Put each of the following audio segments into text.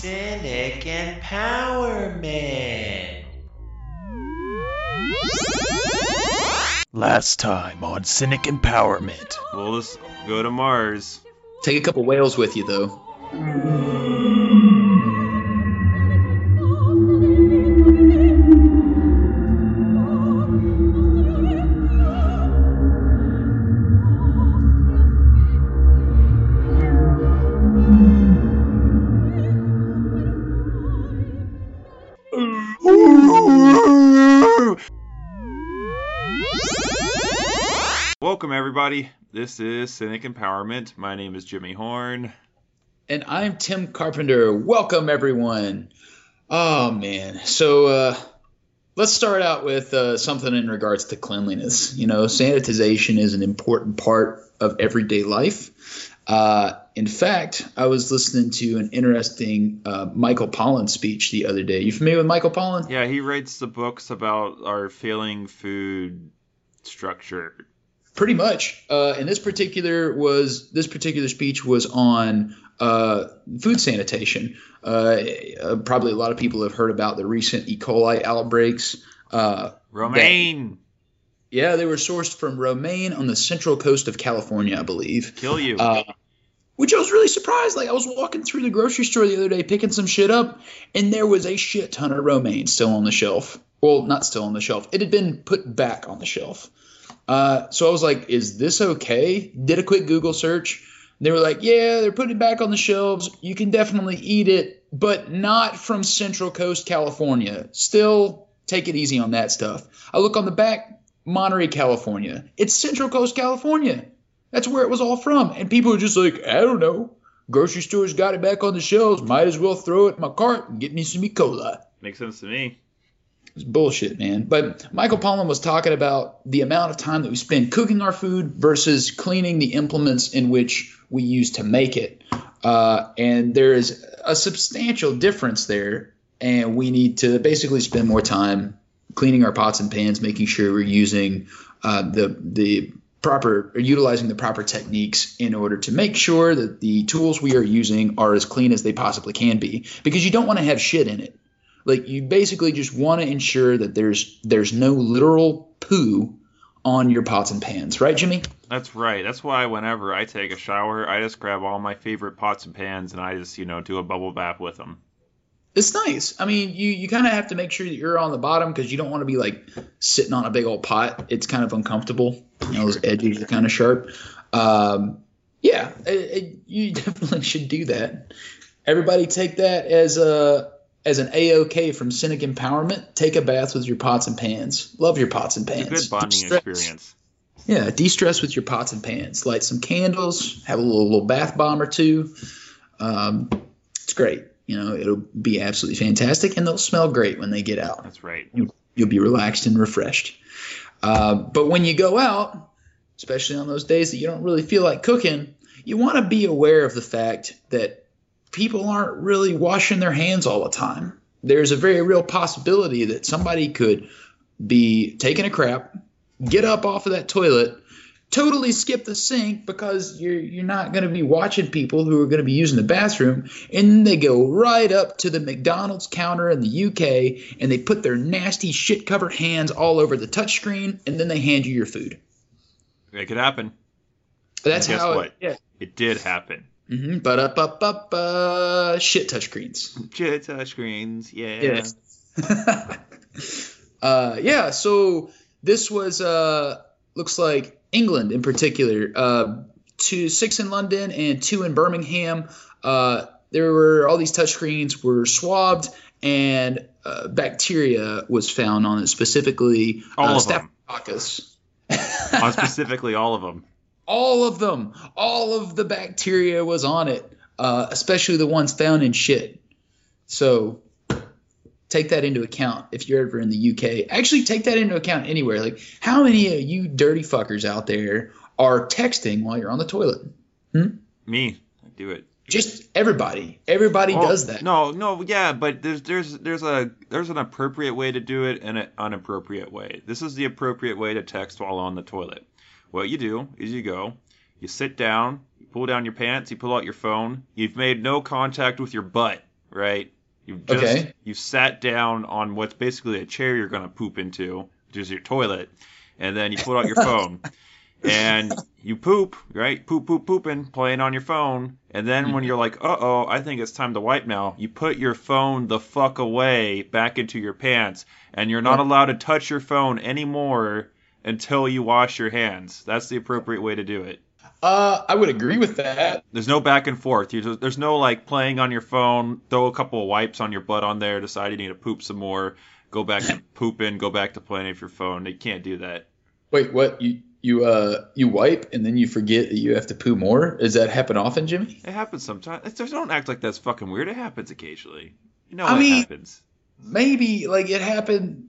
Cynic Empowerment. Last time on Cynic Empowerment. We'll just go to Mars. Take a couple whales with you, though. Welcome, everybody. This is Cynic Empowerment. My name is Jimmy Horn. And I'm Tim Carpenter. Welcome, everyone. Oh, man. So, uh, let's start out with uh, something in regards to cleanliness. You know, sanitization is an important part of everyday life. Uh, in fact, I was listening to an interesting uh, Michael Pollan speech the other day. You familiar with Michael Pollan? Yeah, he writes the books about our failing food structure. Pretty much. Uh, and this particular was this particular speech was on uh, food sanitation. Uh, uh, probably a lot of people have heard about the recent E. coli outbreaks. Uh, Romaine, yeah, they were sourced from Romaine on the central coast of California, I believe. kill you. Uh, which I was really surprised. Like I was walking through the grocery store the other day picking some shit up, and there was a shit ton of romaine still on the shelf. Well, not still on the shelf. It had been put back on the shelf. Uh, so I was like, "Is this okay?" Did a quick Google search. They were like, "Yeah, they're putting it back on the shelves. You can definitely eat it, but not from Central Coast, California. Still, take it easy on that stuff." I look on the back, Monterey, California. It's Central Coast, California. That's where it was all from. And people are just like, I don't know. Grocery stores got it back on the shelves. Might as well throw it in my cart and get me some E. Makes sense to me. Bullshit, man. But Michael Pollan was talking about the amount of time that we spend cooking our food versus cleaning the implements in which we use to make it. Uh, and there is a substantial difference there. And we need to basically spend more time cleaning our pots and pans, making sure we're using uh, the the proper or utilizing the proper techniques in order to make sure that the tools we are using are as clean as they possibly can be because you don't want to have shit in it like you basically just want to ensure that there's there's no literal poo on your pots and pans. Right jimmy? That's right. That's why whenever I take a shower, I just grab all my favorite pots and pans and I just, you know, do a bubble bath with them. it's nice. I mean you you kind of have to make sure that you're on the bottom because you don't want to be like sitting on a big old pot. It's kind of uncomfortable. You know those edges are kind of sharp. Um, yeah it, it- you definitely should do that. Everybody take that as a as an a-ok from cynic empowerment take a bath with your pots and pans love your pots and pans It's a good bonding De-stress. experience. yeah de-stress with your pots and pans light some candles have a little, little bath bomb or two um, it's great you know it'll be absolutely fantastic and they'll smell great when they get out That's right. you'll be relaxed and refreshed. Uh, but when you go out, especially on those days that you don't really feel like cooking, you want to be aware of the fact that people aren't really washing their hands all the time. There's a very real possibility that somebody could be taking a crap, get up off of that toilet, totally skip the sink because you're you're not going to be watching people who are going to be using the bathroom and they go right up to the McDonald's counter in the UK and they put their nasty shit covered hands all over the touchscreen and then they hand you your food. It could happen. That's guess how what? it yeah. It did happen. Mm-hmm. But up up up shit touchscreens. Jet touchscreens, yeah. Yes. uh, yeah. So this was uh, looks like England in particular. Uh, two six in London and two in Birmingham. Uh, there were all these touchscreens were swabbed and uh, bacteria was found on it specifically. All uh, of them. Staphylococcus. On specifically all of them. All of them, all of the bacteria was on it, uh, especially the ones found in shit. So take that into account if you're ever in the UK. Actually, take that into account anywhere. Like, how many of you dirty fuckers out there are texting while you're on the toilet? Me. I do it. Just everybody. Everybody Well, does that. No, no, yeah, but there's there's there's a there's an appropriate way to do it and an inappropriate way. This is the appropriate way to text while on the toilet. What you do is you go, you sit down, you pull down your pants, you pull out your phone. You've made no contact with your butt, right? You've just Okay. you sat down on what's basically a chair you're gonna poop into, which is your toilet, and then you pull out your phone. And you poop, right? Poop, poop, pooping, playing on your phone. And then when you're like, uh oh, I think it's time to wipe now, you put your phone the fuck away back into your pants. And you're not allowed to touch your phone anymore until you wash your hands. That's the appropriate way to do it. Uh, I would agree with that. There's no back and forth. You just, there's no like playing on your phone, throw a couple of wipes on your butt on there, decide you need to poop some more, go back to pooping, go back to playing with your phone. You can't do that. Wait, what? You you uh you wipe and then you forget that you have to poo more? Does that happen often, Jimmy? It happens sometimes. Don't act like that's fucking weird. It happens occasionally. You know I what mean- happens. Maybe like it happened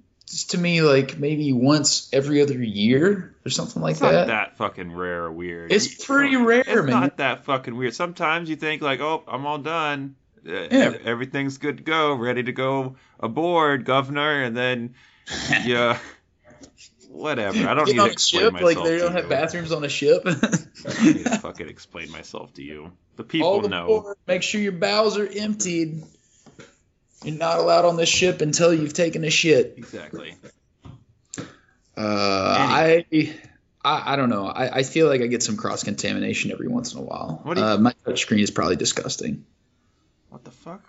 to me like maybe once every other year or something like It's not that. that fucking rare or weird. It's pretty rare, It's man. not that fucking weird. Sometimes you think like, oh, I'm all done. Uh, Yeah. Everything's good to go, ready to go aboard, governor, and then yeah, whatever. I don't Get need to explain ship, myself like they don't have you. bathrooms on a ship. I don't need to fucking explain myself to you. The people know. aboard. Make sure your bowels are emptied. You're not allowed on this ship until you've taken a shit. Exactly. Uh, I, I I don't know. I, I feel like I get some cross contamination every once in a while. What you- uh, my touchscreen is probably disgusting. What the fuck?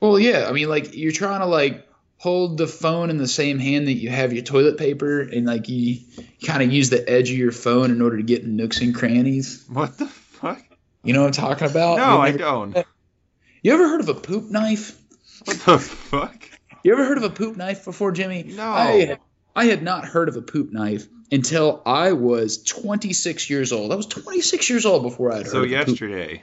Well, yeah. I mean, like you're trying to like hold the phone in the same hand that you have your toilet paper, and like you, kind of use the edge of your phone in order to get in nooks and crannies. What the fuck? You know what I'm talking about? No, I don't. You ever heard of a poop knife? What the fuck? You ever heard of a poop knife before, Jimmy? No. I, I had not heard of a poop knife until I was 26 years old. I was 26 years old before I'd heard So of a poop yesterday.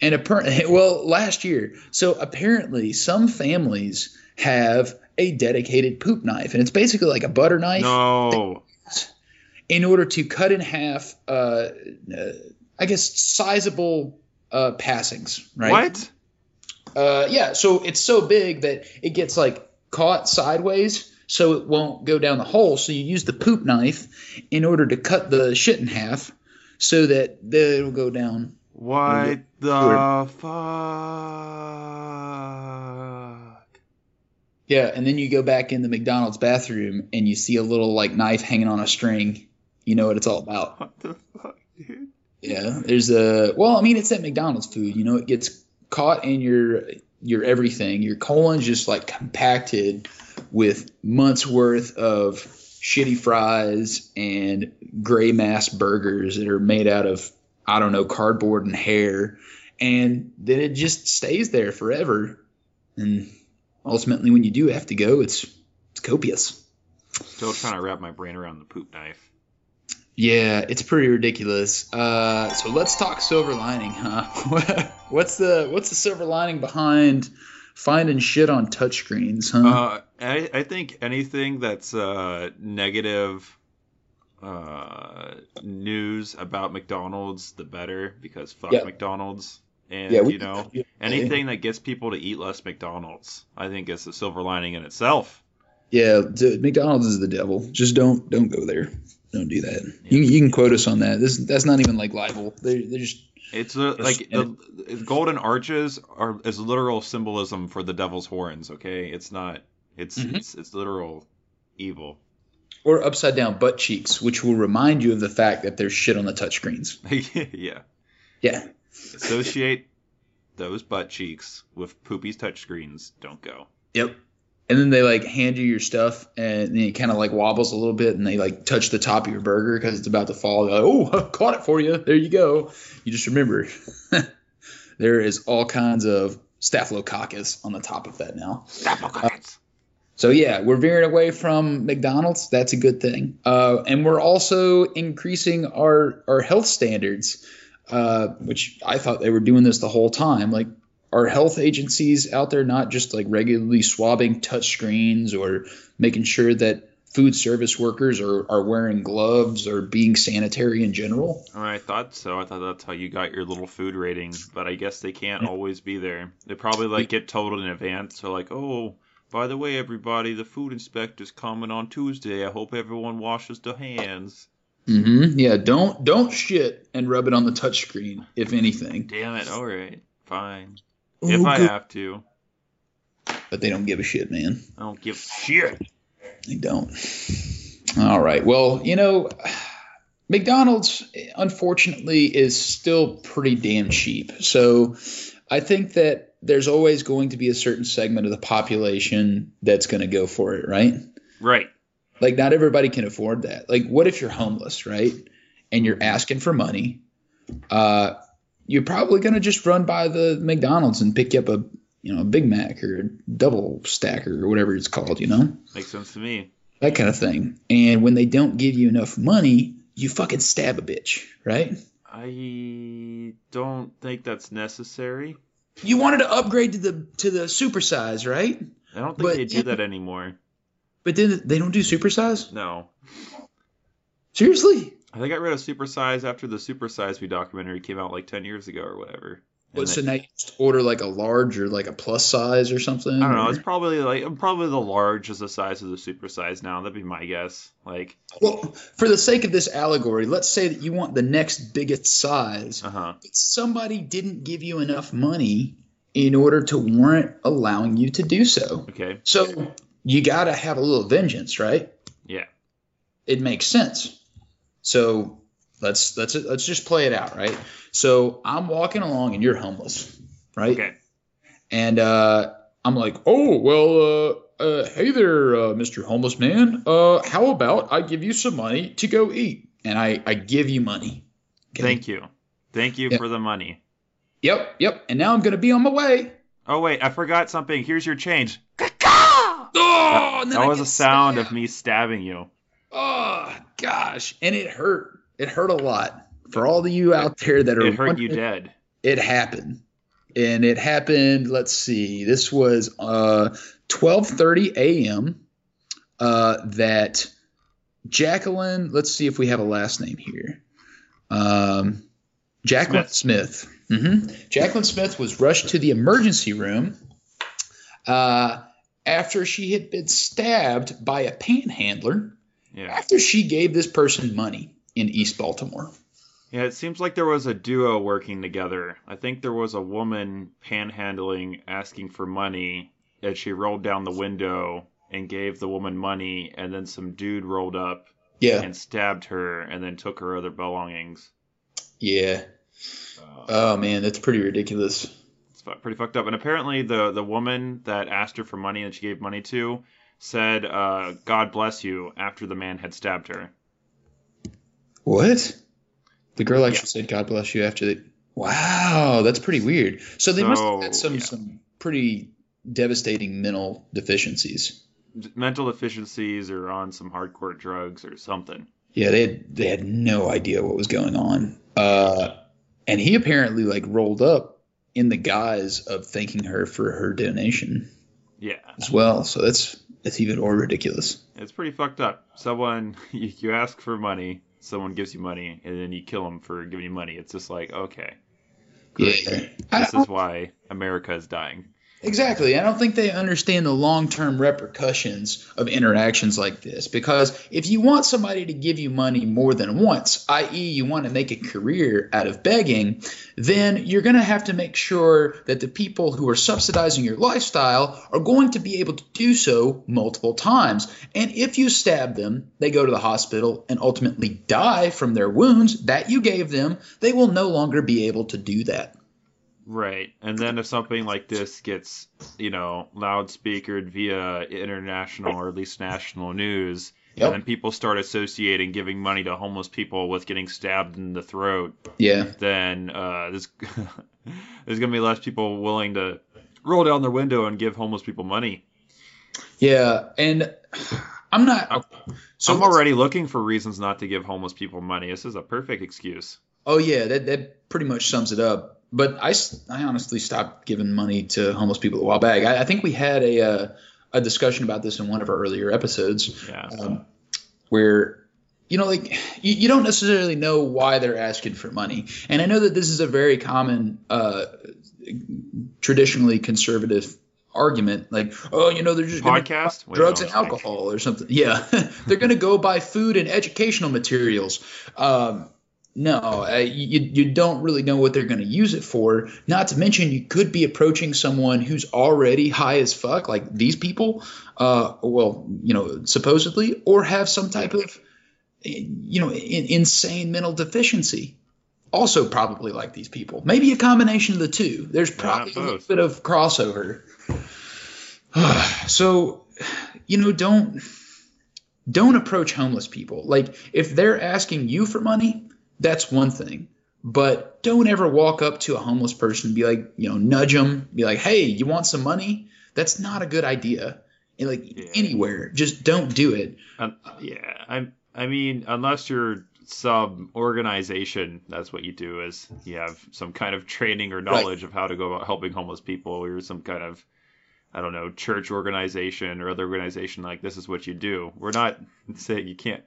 And apparently, well, last year. So apparently, some families have a dedicated poop knife, and it's basically like a butter knife No. in order to cut in half, uh, uh, I guess, sizable uh, passings, right? What? Uh, yeah. So it's so big that it gets like caught sideways, so it won't go down the hole. So you use the poop knife in order to cut the shit in half, so that it'll go down. What the fuck? Yeah, and then you go back in the McDonald's bathroom and you see a little like knife hanging on a string. You know what it's all about. What the fuck, dude? Yeah, there's a well, I mean, it's that McDonald's food. You know, it gets caught in your your everything. Your colon's just like compacted with months worth of shitty fries and gray mass burgers that are made out of I don't know cardboard and hair, and then it just stays there forever. And ultimately, when you do have to go, it's it's copious. Still trying to wrap my brain around the poop knife. Yeah, it's pretty ridiculous. Uh, so let's talk silver lining, huh? what's the what's the silver lining behind finding shit on touchscreens, huh? Uh, I, I think anything that's uh, negative uh, news about McDonald's, the better, because fuck Yeah. McDonald's. And, yeah, we you know, anything that gets people to eat less McDonald's, I think is a silver lining in itself. Yeah, d- McDonald's is the devil. Just don't don't go there. Don't do that. You, you can quote us on that. This that's not even like libel. They they're just It's uh, like the, the golden arches are is literal symbolism for the devil's horns. Okay, it's not. It's Mhm. it's it's literal evil. or upside down butt cheeks, which will remind you of the fact that there's shit on the touchscreens. yeah. Yeah. Associate those butt cheeks with Poopy's touchscreens. Don't go. Yep. And then they like hand you your stuff, and then it kind of like wobbles a little bit, and they like touch the top of your burger because it's about to fall. They're like, oh, caught it for you. There you go. You just remember there is all kinds of staphylococcus on the top of that now. Staphylococcus. So yeah, we're veering away from McDonald's. That's a good thing. Uh, and we're also increasing our our health standards, uh, which I thought they were doing this the whole time. Like our health agencies out there, not just like regularly swabbing touch screens or making sure that food service workers are, are wearing gloves or being sanitary in general. I thought so. I thought that's how you got your little food rating, but I guess they can't always be there. They probably like get told in advance. So like, oh, by the way, everybody, the food inspector's coming on Tuesday. I hope everyone washes their hands. Mm-hmm. Yeah, don't don't shit and rub it on the touch screen, if anything. Damn it. All right, fine. If I have to. but they don't give a shit, man. I don't give a shit. They don't. All right. Well, you know, McDonald's unfortunately is still pretty damn cheap. So I think that there's always going to be a certain segment of the population that's going to go for it, right? Right. Like not everybody can afford that. Like what if you're homeless, right? And you're asking for money? Uh you're probably going to just run by the McDonald's and pick up a, you know, a Big Mac or a double stacker or whatever it's called, you know? Makes sense to me. that kind of thing. And when they don't give you enough money, you fucking stab a bitch, right? I don't think that's necessary. You wanted to upgrade to the to the supersize, right? I don't think But- they do that anymore. But then they don't do supersize. No. Seriously? I think I read a Supersize after the Supersize Me documentary came out like 10 years ago or whatever. And What, so now you just order like a large or like a plus size or something? I don't know. or- It's probably like probably the large is the size of the supersize now. That'd be my guess. Like, Well, for the sake of this allegory, let's say that you want the next biggest size, uh huh. but somebody didn't give you enough money in order to warrant allowing you to do so. Okay. So you got to have a little vengeance, right? Yeah. It makes sense. So let's let's let's just play it out, right? So I'm walking along and you're homeless, right? Okay. And uh, I'm like, oh well, uh, uh, hey there, uh, Mr. Homeless Man. Uh, how about I give you some money to go eat? And I I give you money. Okay? Thank you. Thank you Yeah. for the money. Yep, yep. And now I'm gonna be on my way. Oh wait, I forgot something. Here's your change. Oh, then That was a sound of me stabbing you. Oh gosh, and it hurt. It hurt a lot for all of you out there that are. It hurt you dead. It happened, and it happened. Let's see. This was uh 12:30 a.m. Uh, that Jacqueline. Let's see if we have a last name here. Um, Jacqueline Smith. hmm Jacqueline Smith was rushed to the emergency room. Uh, after she had been stabbed by a panhandler Yeah. after she gave this person money in East Baltimore. Yeah, it seems like there was a duo working together. I think there was a woman panhandling asking for money and she rolled down the window and gave the woman money and then some dude rolled up Yeah, and stabbed her and then took her other belongings. yeah. Uh, Oh man, that's pretty ridiculous. it's pretty fucked up. And apparently the the woman that asked her for money and she gave money to said, uh, "God bless you" after the man had stabbed her. What? The girl actually said, "God bless you." After the wow, that's pretty weird. So they must have had some yeah. some pretty devastating mental deficiencies. Mental deficiencies or on some hardcore drugs or something. Yeah, they had they had no idea what was going on. Uh, and he apparently like rolled up in the guise of thanking her for her donation Yeah. as well. So that's that's even more ridiculous. It's pretty fucked up. Someone you, ask for money, someone gives you money, and then you kill them for giving you money. It's just like okay, great. Yeah. This is why America is dying. Exactly. I don't think they understand the long term repercussions of interactions like this because if you want somebody to give you money more than once, i.e., you want to make a career out of begging, then you're going to have to make sure that the people who are subsidizing your lifestyle are going to be able to do so multiple times. And if you stab them, they go to the hospital and ultimately die from their wounds that you gave them, they will no longer be able to do that. Right. And then if something like this gets, you know, loudspeakered via international or at least national news, Yep. and then people start associating giving money to homeless people with getting stabbed in the throat, Yeah. then uh, there's there's gonna be less people willing to roll down their window and give homeless people money. Yeah. And I'm not. So I'm already looking for reasons not to give homeless people money. This is a perfect excuse. Oh yeah, that that pretty much sums it up. But I, I honestly stopped giving money to homeless people a while back. I, I think we had a uh, a discussion about this in one of our earlier episodes, Yeah. um, where you know, like you, you don't necessarily know why they're asking for money. And I know that this is a very common, uh, traditionally conservative argument, like, oh, you know, they're just Podcast? Wait, drugs no, and alcohol or something. Yeah, they're going to go buy food and educational materials. Um, No, uh, you you don't really know what they're going to use it for. Not to mention, you could be approaching someone who's already high as fuck, like these people. Uh, well, you know, supposedly, or have some type of, you know, in, insane mental deficiency. Also, probably like these people. Maybe a combination of the two. There's probably a little bit of crossover. so, you know, don't don't approach homeless people. Like if they're asking you for money, that's one thing. But don't ever walk up to a homeless person and be like, you know, nudge them, be like, "Hey, you want some money?" That's not a good idea. And like Yeah. anywhere, just don't do it. Um, yeah, I I mean, unless you're some organization, that's what you do. Is you have some kind of training or knowledge of how to go about helping homeless people, or some kind of I don't know church organization or other organization like this is what you do. We're not saying you can't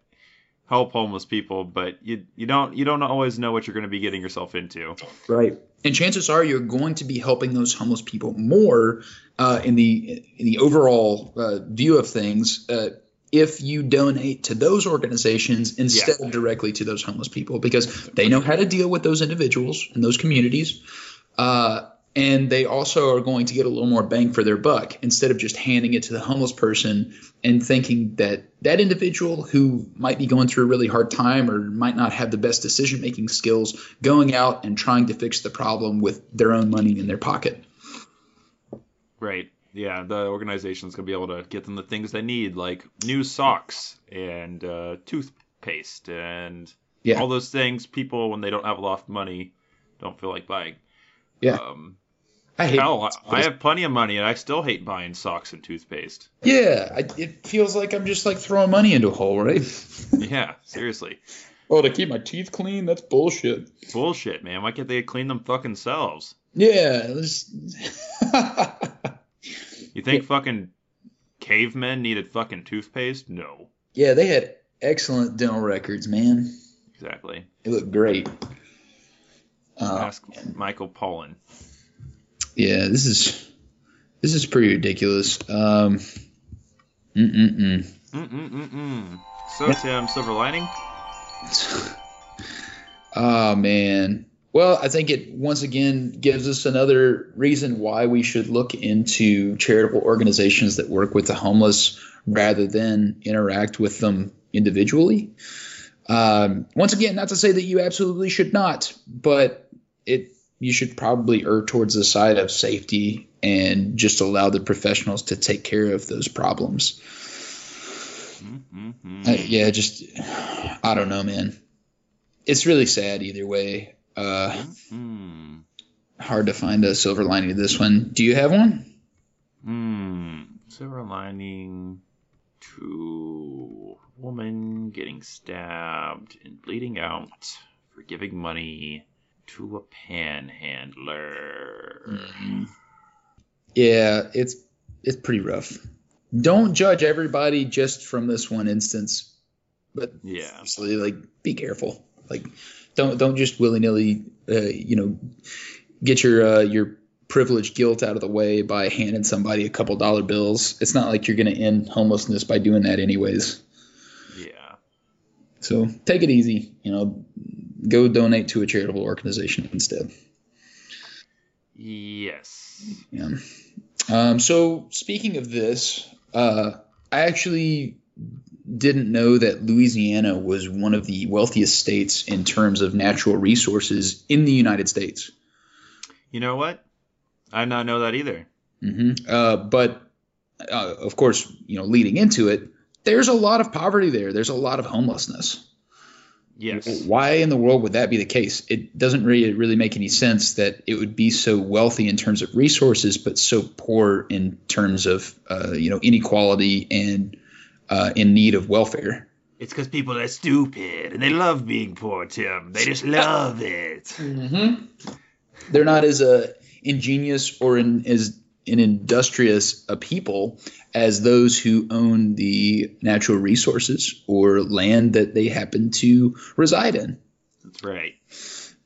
help homeless people, but you you don't you don't always know what you're going to be getting yourself into. Right. And chances are you're going to be helping those homeless people more uh, in the in the overall uh, view of things uh, if you donate to those organizations instead of directly to those homeless people because they know how to deal with those individuals and those communities. Uh, and they also are going to get a little more bang for their buck instead of just handing it to the homeless person and thinking that that individual who might be going through a really hard time or might not have the best decision making skills going out and trying to fix the problem with their own money in their pocket. Right. Yeah, the organization's gonna be able to get them the things they need, like new socks and uh, toothpaste and Yeah. all those things. People, when they don't have a lot of money, don't feel like buying. Yeah. Um, I hate hell, I, I have plenty of money, and I still hate buying socks and toothpaste. Yeah, I, it feels like I'm just like throwing money into a hole, right? yeah, seriously, oh, to keep my teeth clean? That's bullshit. bullshit, man. Why can't they clean them fucking selves? Yeah. let's- You think fucking cavemen needed fucking toothpaste? No, yeah, they had excellent dental records, man. exactly. It looked great. Uh, Ask Michael Pollan. Yeah, this is this is pretty ridiculous. Um, mm-mm-mm. Mm-mm-mm-mm. So, Tim, silver lining? Oh man. Well, I think it once again gives us another reason why we should look into charitable organizations that work with the homeless rather than interact with them individually. Um, once again, not to say that you absolutely should not, but it you should probably err towards the side of safety and just allow the professionals to take care of those problems. Mm-hmm. Uh, yeah, just I don't know, man. It's really sad either way. Uh, Hmm. hard to find a silver lining to this one. Do you have one? Hmm. Silver lining to woman getting stabbed and bleeding out for giving money to a panhandler. Mm-hmm. Yeah, it's it's pretty rough. Don't judge everybody just from this one instance, but Yeah. seriously, like be careful. Like don't don't just willy nilly, uh, you know, get your uh, your privileged guilt out of the way by handing somebody a couple dollar bills. It's not like you're going to end homelessness by doing that, anyways. Yeah. So take it easy. You know, go donate to a charitable organization instead. Yes. Yeah. Um, so speaking of this, uh, I actually didn't know that Louisiana was one of the wealthiest states in terms of natural resources in the United States. You know what? I did not know that either. hmm Uh, but uh, of course, you know, leading into it, there's a lot of poverty there. There's a lot of homelessness. Yes. Why in the world would that be the case? It doesn't really really make any sense that it would be so wealthy in terms of resources, but so poor in terms of uh, you know inequality and uh, in need of welfare. It's because people are stupid and they love being poor, Tim. They just love it. Mm-hmm. They're not as uh, ingenious or in, as an industrious a people as those who own the natural resources or land that they happen to reside in. That's right.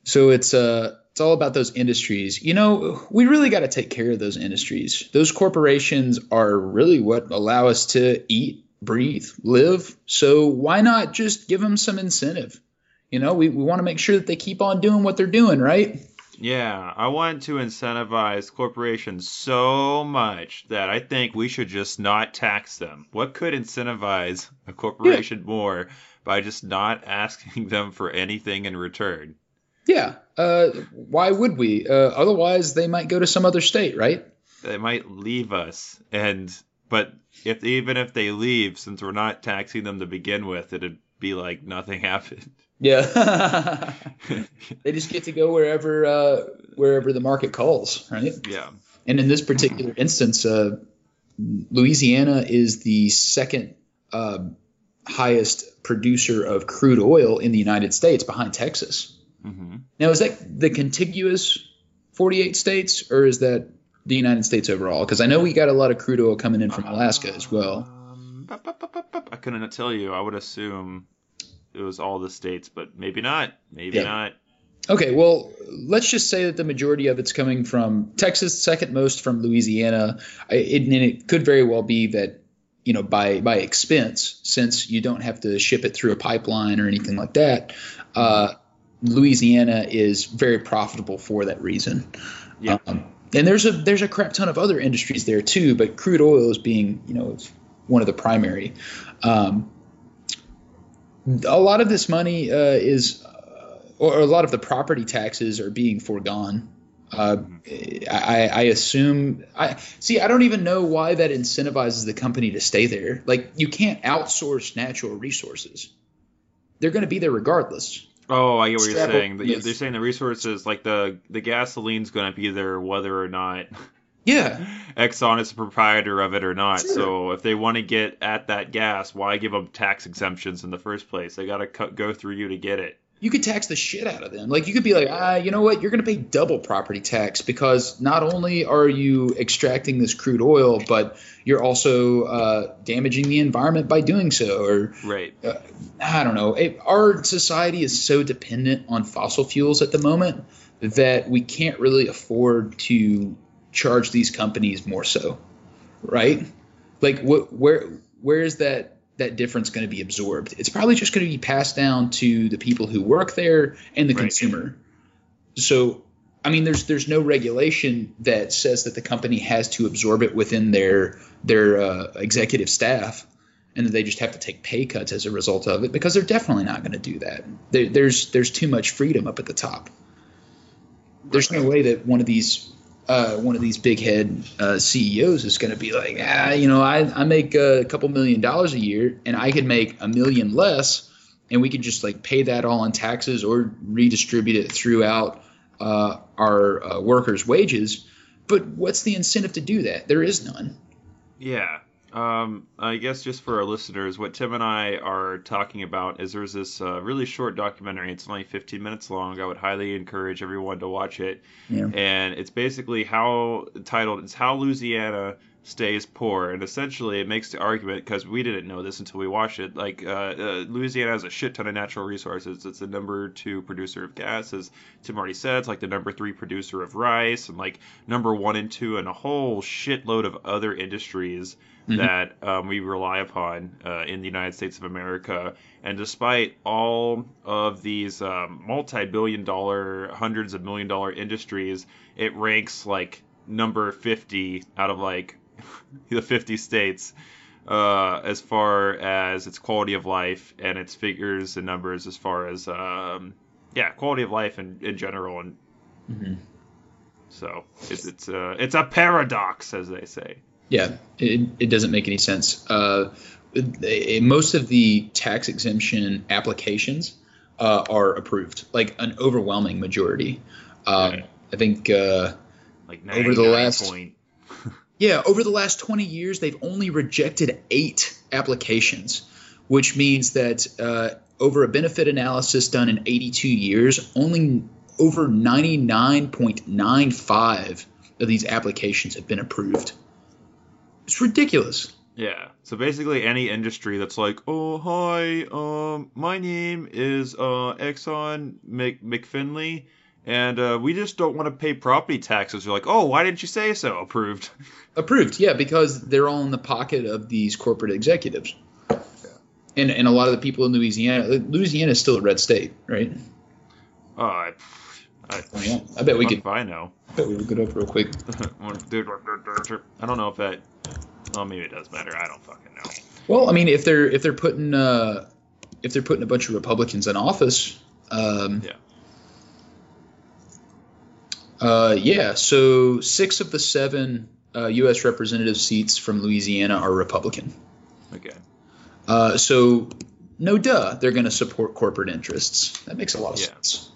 So it's uh it's all about those industries. You know, we really got to take care of those industries. Those corporations are really what allow us to eat, breathe, live. So why not just give them some incentive? You know, we, we want to make sure that they keep on doing what they're doing, right? Yeah, I want to incentivize corporations so much that I think we should just not tax them. What could incentivize a corporation more by just not asking them for anything in return? Yeah. Uh, why would we? Uh, otherwise, they might go to some other state, right? They might leave us, and but if even if they leave, since we're not taxing them to begin with, it'd be like nothing happened. Yeah. they just get to go wherever uh, wherever the market calls, right? Yeah. And in this particular instance, uh, Louisiana is the second uh, highest producer of crude oil in the United States, behind Texas. hmm Now, is that the contiguous 48 states, or is that the United States overall? Because I know we got a lot of crude oil coming in from Alaska as well. Um. I couldn't tell you. I would assume it was all the states, but maybe not. Maybe Yeah. not. Okay, well, let's just say that the majority of it's coming from Texas, second most from Louisiana. I- It, and it could very well be that, you know, by by expense, since you don't have to ship it through a pipeline or anything like that, uh, Louisiana is very profitable for that reason. Yeah. Um, and there's a there's a crap ton of other industries there too, but crude oil is being, you know, it's one of the primary. Um, a lot of this money uh, is or a lot of the property taxes are being foregone. Uh, I, I assume. I see. I don't even know why that incentivizes the company to stay there. Like you can't outsource natural resources; they're going to be there regardless. Oh, I get what you're saying. They're saying the resources, like the the gasoline's going to be there whether or not Yeah, Exxon is the proprietor of it or not. Sure. So if they want to get at that gas, why give them tax exemptions in the first place? They got to go through you to get it. you could tax the shit out of them. Like you could be like, ah, you know what? You're going to pay double property tax because not only are you extracting this crude oil, but you're also uh, damaging the environment by doing so, or Right. I don't know. It, our society is so dependent on fossil fuels at the moment that we can't really afford to charge these companies more so, right? Like, what, where, where is that that difference going to be absorbed? It's probably just going to be passed down to the people who work there and the Right. consumer. So, I mean, there's there's no regulation that says that the company has to absorb it within their their uh, executive staff and that they just have to take pay cuts as a result of it because they're definitely not going to do that. There, there's there's too much freedom up at the top. There's no way that one of these uh, one of these big head uh, CEOs is going to be like, ah, you know, I, I make a couple million dollars a year and I could make a million less, and we could just like pay that all in taxes or redistribute it throughout uh, our uh, workers' wages. But what's the incentive to do that? There is none. Yeah. Um, I guess just for our listeners, what Tim and I are talking about is there's this uh, really short documentary. It's only 15 minutes long. I would highly encourage everyone to watch it. Yeah. And it's basically how titled it's how Louisiana stays poor, and essentially it makes the argument because we didn't know this until we watched it. Like uh, uh, Louisiana has a shit ton of natural resources. It's the number two producer of gas, as Tim already said. It's like the number three producer of rice, and like number one and two, and a whole shitload of other industries Mhm. that um, we rely upon uh, in the United States of America. And despite all of these um, multi-billion dollar, hundreds of million dollar industries, it ranks like number 50 out of like the 50 states uh, as far as its quality of life and its figures and numbers as far as um, yeah quality of life in, in general and Mhm. so it's it's uh, it's a paradox as they say Yeah, it, it doesn't make any sense. Uh, it- most of the tax exemption applications uh, are approved, like an overwhelming majority. Um, Yeah. I think, uh, like Over the last- point yeah, over the last 20 years, they've only rejected eight applications, which means that uh, over a benefit analysis done in 82 years, only over 99.95 of these applications have been approved. It's ridiculous. Yeah. So basically, any industry that's like, oh hi, um, my name is uh Exxon Mc McFinley, and uh, we just don't want to pay property taxes. You're like, oh, why didn't you say so? Approved. Approved, yeah, because they're all in the pocket of these corporate executives. Yeah. And and a lot of the people in Louisiana, Louisiana is still a red state, right? Oh, I, Oh, yeah. I bet we could. if I know. I bet we could look it up real quick. I don't know if that. Well, maybe it does matter. I don't fucking know. Well, I mean, if they're if they're putting uh, if they're putting a bunch of Republicans in office, um, Yeah. Uh, yeah. So six of the seven uh, U.S. representative seats from Louisiana are Republican. Okay. Uh, so no duh, they're going to support corporate interests. That makes a lot of Yeah. sense.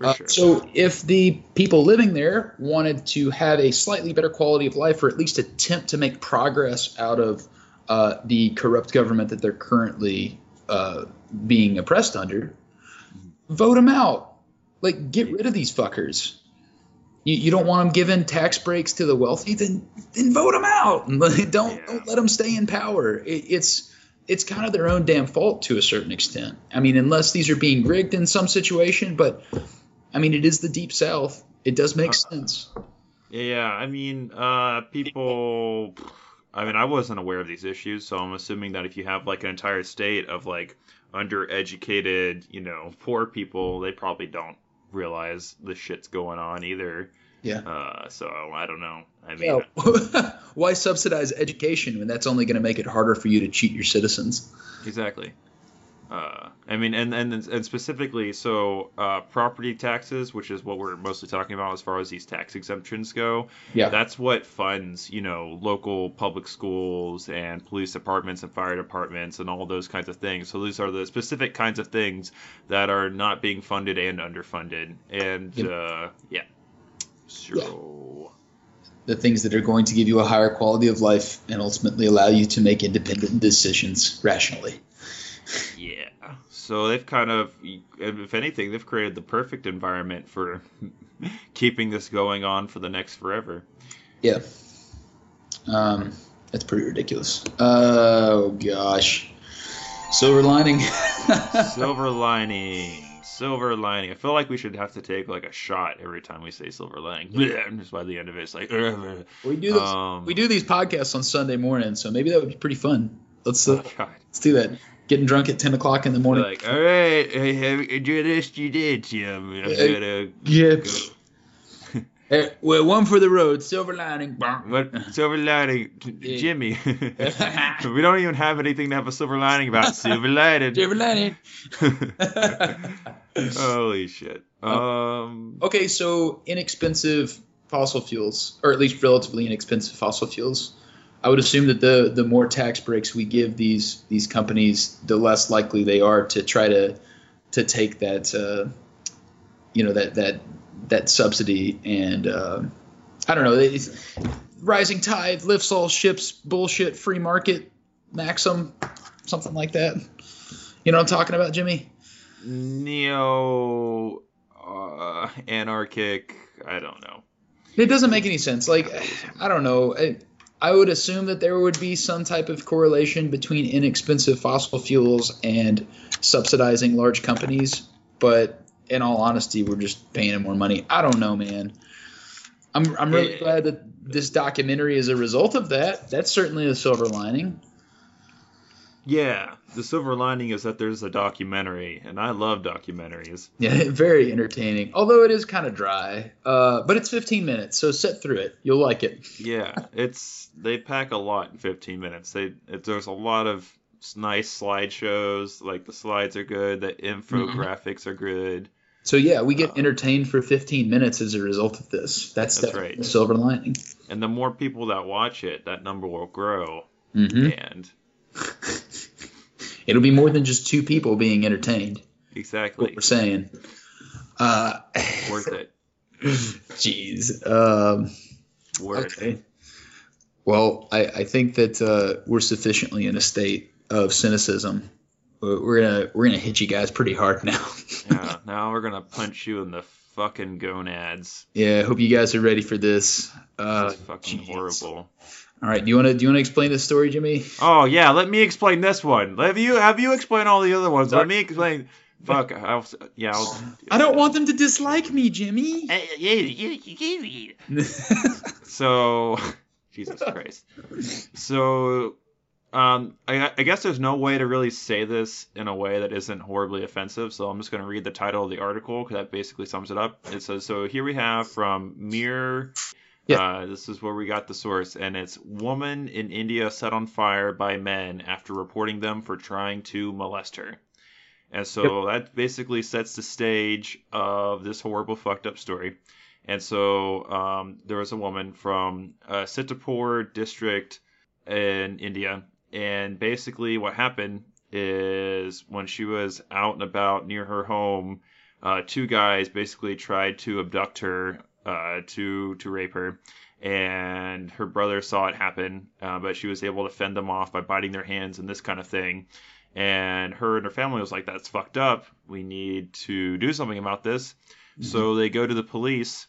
Uh, sure. So if the people living there wanted to have a slightly better quality of life, or at least attempt to make progress out of uh, the corrupt government that they're currently uh, being oppressed under, vote them out. Like, get rid of these fuckers. You, you don't want them giving tax breaks to the wealthy, then then vote them out. don't Yeah. don't let them stay in power. It, it's it's kind of their own damn fault to a certain extent. I mean, unless these are being rigged in some situation, but I mean, it is the deep south. It does make Uh, sense. Yeah, I mean, uh, people. I mean, I wasn't aware of these issues, so I'm assuming that if you have like an entire state of like undereducated, you know, poor people, they probably don't realize the shit's going on either. Yeah. Uh, so I don't know. I mean, Yeah. Why subsidize education when that's only going to make it harder for you to cheat your citizens? Exactly. Uh, I mean, and, and and specifically, so uh, property taxes, which is what we're mostly talking about as far as these tax exemptions go. Yeah. That's what funds, you know, local public schools and police departments and fire departments and all those kinds of things. So these are the specific kinds of things that are not being funded and underfunded. And Yep. uh, yeah. So the things that are going to give you a higher quality of life and ultimately allow you to make independent decisions rationally. Yeah. So they've kind of, if anything, they've created the perfect environment for keeping this going on for the next forever. Yeah. Um, that's pretty ridiculous. Oh gosh. Silver lining. Silver lining. Silver lining. I feel like we should have to take like a shot every time we say silver lining. Just by the end of it, it's like. we do this, Um, we do these podcasts on Sunday morning, so maybe that would be pretty fun. Let's uh, God. let's do that. Getting drunk at ten o'clock in the morning. Like, all right, I have enjoyed this you did, Jim. I'm Yeah. gonna yeah. go. Eh, well, one for the road. Silver lining. What silver lining, Yeah. Jimmy? we don't even have anything to have a silver lining about. Silver lining. Silver lining. Holy shit. Um. Okay, so inexpensive fossil fuels, or at least relatively inexpensive fossil fuels. I would assume that the the more tax breaks we give these these companies, the less likely they are to try to to take that uh, you know that that that subsidy and uh, I don't know. It's, rising tide lifts all ships. Bullshit. Free market. Maxim. Something like that. You know what I'm talking about, Jimmy? Neo. Uh, anarchic. I don't know. It doesn't make any sense. Like, I don't know. I, I would assume that there would be some type of correlation between inexpensive fossil fuels and subsidizing large companies, but in all honesty, we're just paying them more money. I don't know, man. I'm I'm really glad that this documentary is a result of that. That's certainly a silver lining. Yeah, the silver lining is that there's a documentary, and I love documentaries. Yeah, very entertaining. Although it is kind of dry, uh, but it's 15 minutes, so sit through it. You'll like it. Yeah, it's they pack a lot in 15 minutes. They it, there's a lot of nice slideshows. Like the slides are good, the infographics are good. So yeah, we get Uh, entertained for 15 minutes as a result of this. That's, That's right. the silver lining. And the more people that watch it, that number will grow. hmm And It'll be more than just two people being entertained. Exactly. What we're saying. Uh, worth it. Jeez. Um, Worth okay. it. Well, I, I think that uh, we're sufficiently in a state of cynicism. We're gonna we're gonna hit you guys pretty hard now. Yeah, now we're gonna punch you in the fucking gonads. yeah, hope you guys are ready for this. Uh, This is fucking jeez. horrible. All right, do you wanna do you wanna explain this story, Jimmy? Oh yeah, let me explain this one. Have you have you explain all the other ones? Let me explain. Fuck. I'll, yeah. I'll, I don't want them to dislike me, Jimmy. So, Jesus Christ. So, Um, I, I guess there's no way to really say this in a way that isn't horribly offensive, so I'm just going to read the title of the article because that basically sums it up. It says, so here we have from Mirror. Yeah. Uh, this is where we got the source, and it's woman in India set on fire by men after reporting them for trying to molest her. And so that basically sets the stage of this horrible fucked up story. And so um, there was a woman from uh, Sitapur district in India, and basically what happened is when she was out and about near her home, uh, two guys basically tried to abduct her, uh, to to rape her, and her brother saw it happen, uh, but she was able to fend them off by biting their hands and this kind of thing. And her and her family was like, "That's fucked up. We need to do something about this." So they go to the police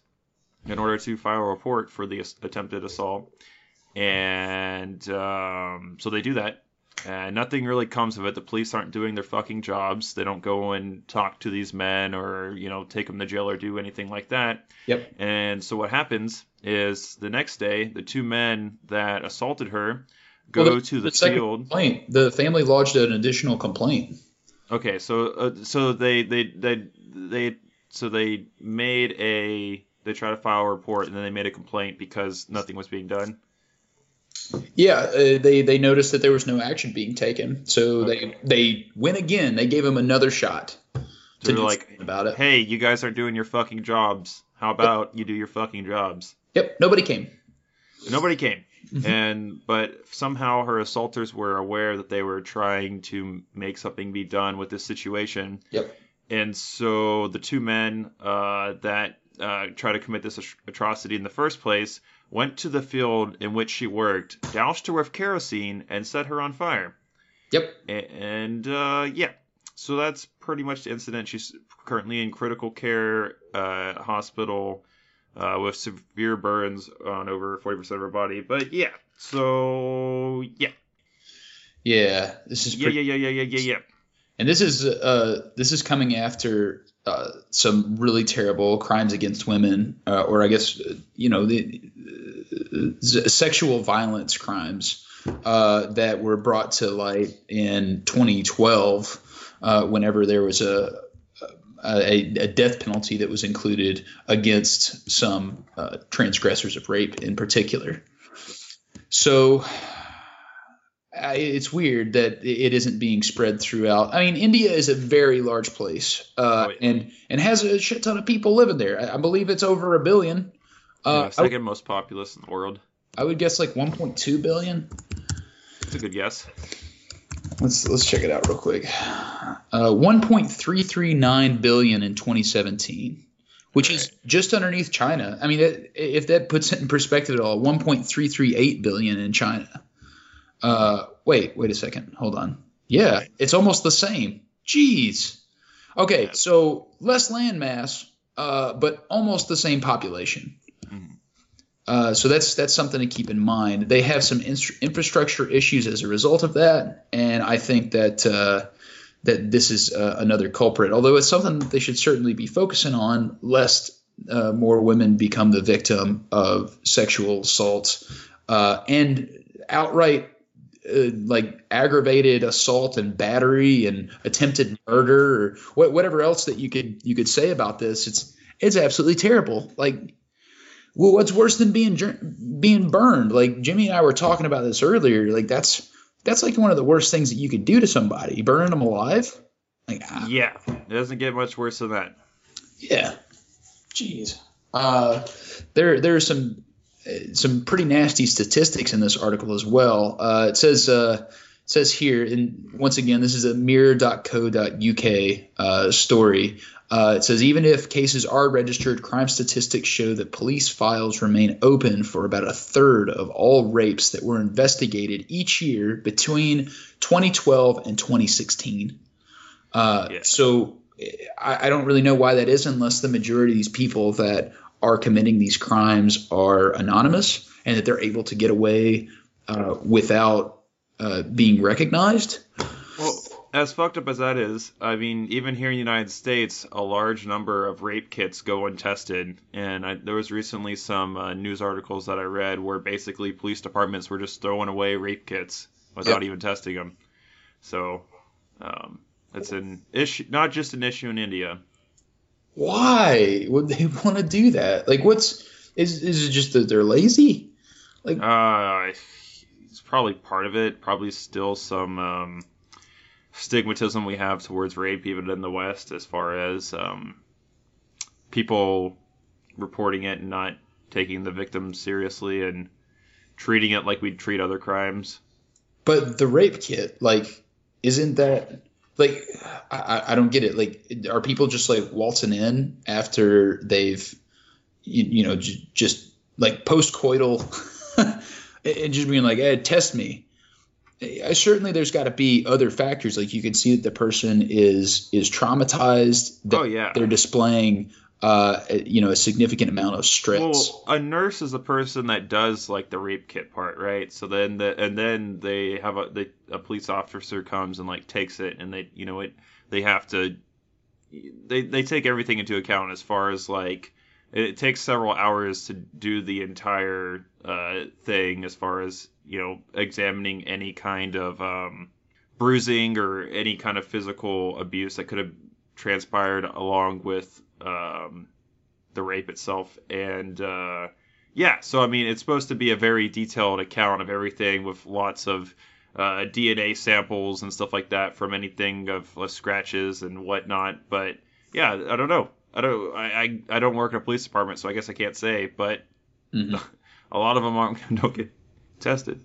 in order to file a report for the attempted assault. And um, so they do that. And nothing really comes of it. The police aren't doing their fucking jobs. They don't go and talk to these men or, you know, take them to jail or do anything like that. Yep. And so what happens is the next day, the two men that assaulted her go Well, to the, second field. complaint, the family lodged an additional complaint. Okay, so uh, so they they they they so they made a they tried to file a report and then they made a complaint because nothing was being done. Yeah, uh, they they noticed that there was no action being taken, so Okay. they they went again. They gave him another shot to They're do like, about it. Hey, you guys aren't doing your fucking jobs. How about you do your fucking jobs? Yep, nobody came. Nobody came. Mhm. And but somehow her assaulters were aware that they were trying to make something be done with this situation. Yep. And so the two men uh, that uh, tried to commit this atrocity in the first place went to the field in which she worked, doused her with kerosene, and set her on fire. Yep. And uh, yeah, so that's pretty much the incident. She's currently in critical care uh, hospital uh, with severe burns on over 40% of her body. But yeah, so yeah, Yeah, this is yeah, yeah, yeah, yeah, yeah, yeah. And this is uh this is coming after uh, some really terrible crimes against women, uh, or I guess you know the uh, sexual violence crimes uh, that were brought to light in 2012, uh, whenever there was a a, a death penalty that was included against some transgressors of rape in particular. So I, it's weird that it isn't being spread throughout. I mean, India is a very large place, uh, Oh, yeah. and and has a shit ton of people living there. I, I believe it's over a billion. Yeah, Uh, I, second most populous in the world. I would guess like 1.2 billion. It's a good guess. Let's let's check it out real quick. Uh, 1.339 billion in 2017, which is just underneath China. I mean, if that puts it in perspective at all, 1.338 billion in China. Uh, wait, wait a second. Hold on. Yeah, it's almost the same. Jeez. Okay, so less land mass, uh, but almost the same population. Mhm. Uh, so that's that's something to keep in mind. They have some instru- infrastructure issues as a result of that, and I think that uh, that this is uh, another culprit. Although it's something that they should certainly be focusing on, lest uh, more women become the victim of sexual assault uh, and outright uh, like aggravated assault and battery and attempted murder or wh- whatever else that you could you could say about this. It's it's absolutely terrible. Like well, what's worse than being being burned? Like Jimmy and I were talking about this earlier. Like that's that's like one of the worst things that you could do to somebody, burning them alive. Like ah, Yeah, it doesn't get much worse than that. yeah, jeez. Uh, there there are some some pretty nasty statistics in this article as well. Uh, it says uh, it says here, and once again, this is a mirror.co.uk uh, story. Uh, it says even if cases are registered, crime statistics show that police files remain open for about a third of all rapes that were investigated each year between 2012 and 2016. Uh, Yeah. So I, I don't really know why that is, unless the majority of these people that are committing these crimes are anonymous and that they're able to get away uh, without uh, being recognized. Well, as fucked up as that is, I mean, even here in the United States, a large number of rape kits go untested. And I, there was recently some uh, news articles that I read where basically police departments were just throwing away rape kits without Yep. even testing them. So um, it's an issue, not just an issue in India. Why would they want to do that? Like, what's is is it just that they're lazy? Like, uh, it's probably part of it. Probably still some um, stigmatism we have towards rape, even in the West, as far as um, people reporting it and not taking the victim seriously and treating it like we'd treat other crimes. But the rape kit, like, isn't that like I, I- don't get it. Like, are people just like waltzing in after they've you, you know j- just like post coital and just being like, "Hey, test me." I, certainly, there's got to be other factors. Like, you can see that the person is is traumatized. That Oh, yeah. they're displaying. Uh, you know, a significant amount of stress. Well, a nurse is a person that does like the rape kit part, right? So then the and then they have a they, a police officer comes and like takes it and they you know it they have to they they take everything into account as far as like it takes several hours to do the entire uh, thing as far as you know examining any kind of um, bruising or any kind of physical abuse that could have transpired along with um, the rape itself and uh, yeah so i mean it's supposed to be a very detailed account of everything with lots of uh, dna samples and stuff like that from anything of uh, scratches and whatnot but yeah i don't know i don't I, I i don't work in a police department so i guess i can't say but Mhm. a lot of them aren't don't get tested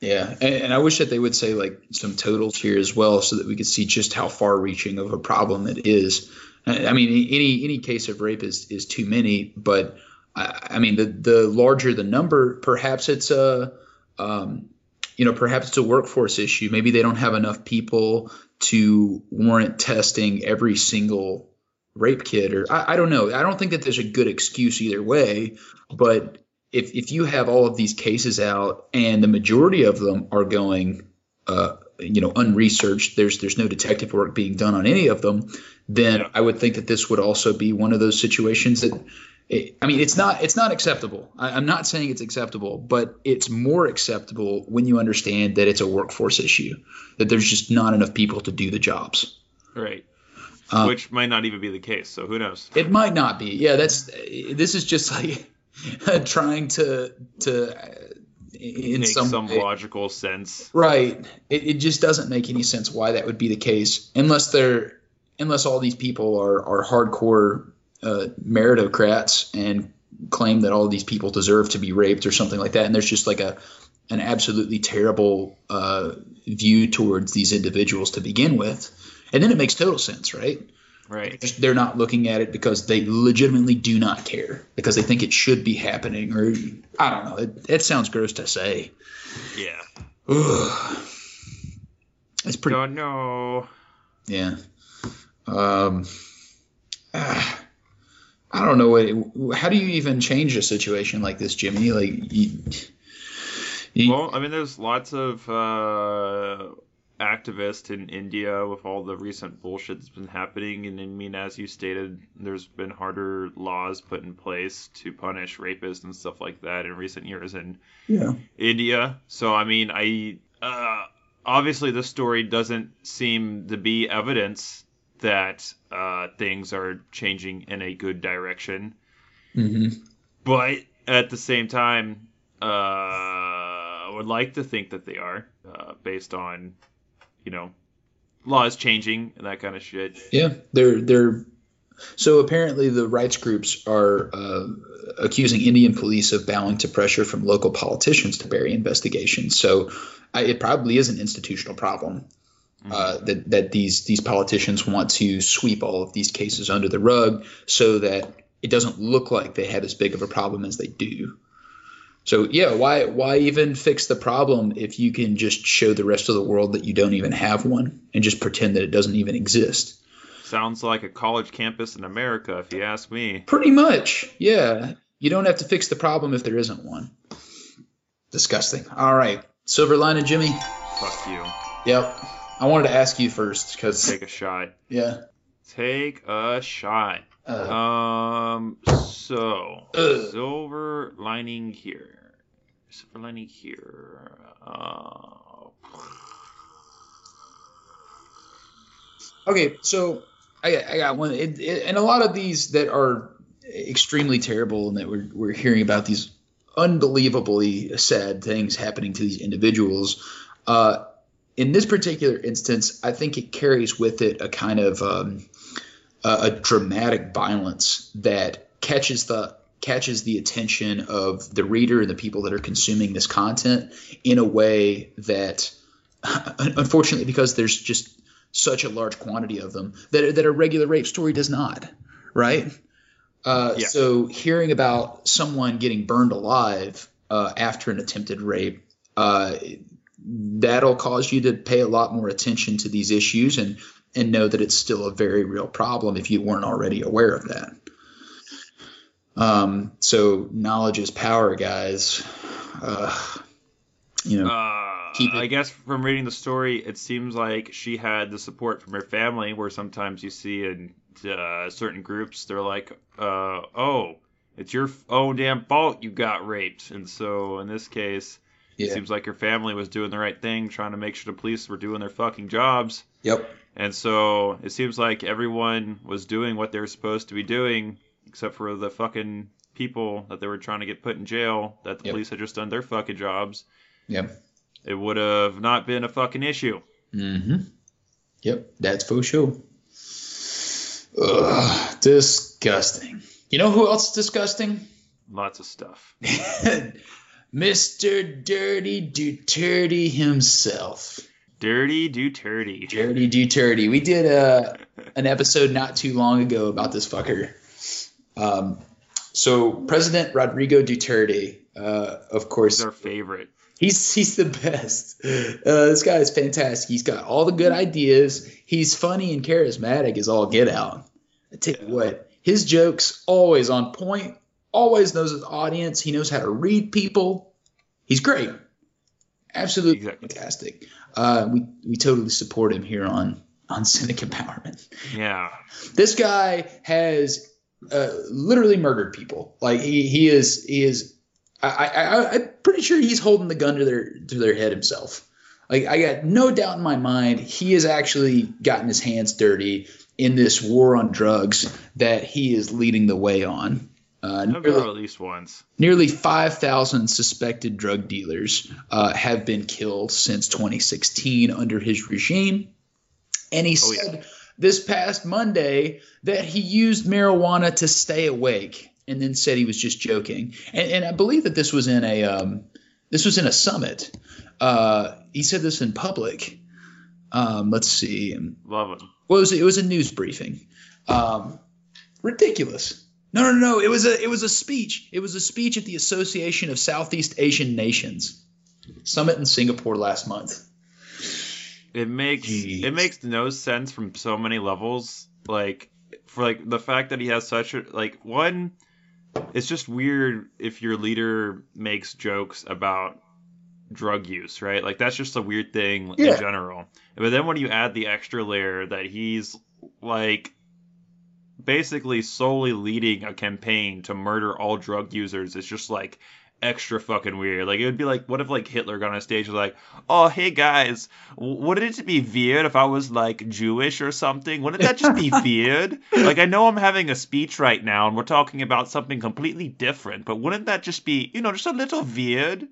Yeah, and, and I wish that they would say like some totals here as well, so that we could see just how far-reaching of a problem it is. I mean, any any case of rape is is too many, but I, I mean, the the larger the number, perhaps it's a um, you know, perhaps it's a workforce issue. Maybe they don't have enough people to warrant testing every single rape kit, or I, I don't know. I don't think that there's a good excuse either way, but if if you have all of these cases out and the majority of them are going uh, you know unresearched there's there's no detective work being done on any of them then Yeah. i would think that this would also be one of those situations that it, i mean it's not it's not acceptable I, i'm not saying it's acceptable but it's more acceptable when you understand that it's a workforce issue that there's just not enough people to do the jobs right Um, which might not even be the case so who knows It might not be. Yeah, that's this is just like trying to to uh, in make some, some, logical sense right. It, it just doesn't make any sense why that would be the case unless they're unless all these people are are hardcore uh, meritocrats and claim that all these people deserve to be raped or something like that. And there's just like a an absolutely terrible uh, view towards these individuals to begin with. And then it makes total sense, right? Right Just- they're not looking at it because they legitimately do not care because they think it should be happening or I don't know. It, it sounds gross to say. yeah Ugh. It's pretty. don't know Yeah. Um. ah, I don't know what. How do you even change a situation like this, Jimmy? Like, you, you, Well, I mean, there's lots of uh, activists in India with all the recent bullshit that's been happening, and I mean, as you stated, there's been harder laws put in place to punish rapists and stuff like that in recent years in yeah. India. So, I mean, I uh, obviously this story doesn't seem to be evidence that uh, things are changing in a good direction hmm but at the same time, uh, I would like to think that they are, uh, based on, you know, laws changing and that kind of shit. Yeah, they're they're so apparently the rights groups are uh, accusing Indian police of bowing to pressure from local politicians to bury investigations. So I, it probably is an institutional problem uh, that that these these politicians want to sweep all of these cases under the rug so that it doesn't look like they have as big of a problem as they do. So yeah, why why even fix the problem if you can just show the rest of the world that you don't even have one and just pretend that it doesn't even exist? Sounds like a college campus in America, if you ask me. Pretty much, yeah. You don't have to fix the problem if there isn't one. Disgusting. All right, Silver Lining Jimmy. Fuck you. Yep. I wanted to ask you first because Take a shot. yeah. Take a shot. Uh, Um. So, Ugh. silver lining here. Christopher Lenny here. Uh, Okay, so I got, I got one, it, it, and a lot of these that are extremely terrible, and that we're we're hearing about these unbelievably sad things happening to these individuals. Uh, in this particular instance, I think it carries with it a kind of um, a, a dramatic violence that catches the catches the attention of the reader and the people that are consuming this content in a way that unfortunately because there's just such a large quantity of them that, that a regular rape story does not right uh, Yeah. so hearing about someone getting burned alive uh, after an attempted rape uh, that'll cause you to pay a lot more attention to these issues and and know that it's still a very real problem if you weren't already aware of that um, so knowledge is power guys uh, you know Uh, it- I guess from reading the story, it seems like she had the support from her family, where sometimes you see in uh, certain groups, they're like, uh, oh, it's your own damn fault you got raped. And so in this case, it seems like her family was doing the right thing, trying to make sure the police were doing their fucking jobs. yep And so it seems like everyone was doing what they were supposed to be doing, except for the fucking people that they were trying to get put in jail, that the Yep. police had just done their fucking jobs yep it would have not been a fucking issue. Mm-hmm. Yep, that's for sure. Ugh, disgusting. You know who else is disgusting? Lots of stuff. Mr. Dirty Duterte himself. Dirty do dirty. Duterte. We did a, an episode not too long ago about this fucker. Um, so President Rodrigo Duterte, uh, of course, He's our favorite. He's he's the best. Uh, this guy is fantastic. He's got all the good ideas. He's funny and charismatic as all get out. I tell you what, his jokes always on point. Always knows his audience. He knows how to read people. He's great. Absolutely Exactly. fantastic. Uh, we we totally support him here on on Cynic Empowerment Yeah. this guy has uh, literally murdered people. Like he, he is he is. I, I, I I'm pretty sure he's holding the gun to their to their head himself. Like I got no doubt in my mind he has actually gotten his hands dirty in this war on drugs that he is leading the way on. Uh, nearly, at least once. nearly 5,000 suspected drug dealers uh, have been killed since 2016 under his regime. And he Oh, yeah. said this past Monday that he used marijuana to stay awake and then said he was just joking. And, and I believe that this was in a um, this was in a summit. Uh, he said this in public. Um, let's see. Love him. Well, it was it was a news briefing. Um, ridiculous. No, no, no. It was a it was a speech. It was a speech at the Association of Southeast Asian Nations summit in Singapore last month. It makes Jeez. it makes no sense from so many levels. Like for like the fact that he has such a like one it's just weird if your leader makes jokes about drug use, right? Like that's just a weird thing Yeah. in general. But then when you add the extra layer that he's like basically solely leading a campaign to murder all drug users, it's just like extra fucking weird. Like it would be like, what if like Hitler got on stage and was like, "Oh, hey guys, wouldn't it be weird if I was like Jewish or something? Wouldn't that just be weird? Like I know I'm having a speech right now and we're talking about something completely different, but wouldn't that just be, you know, just a little weird?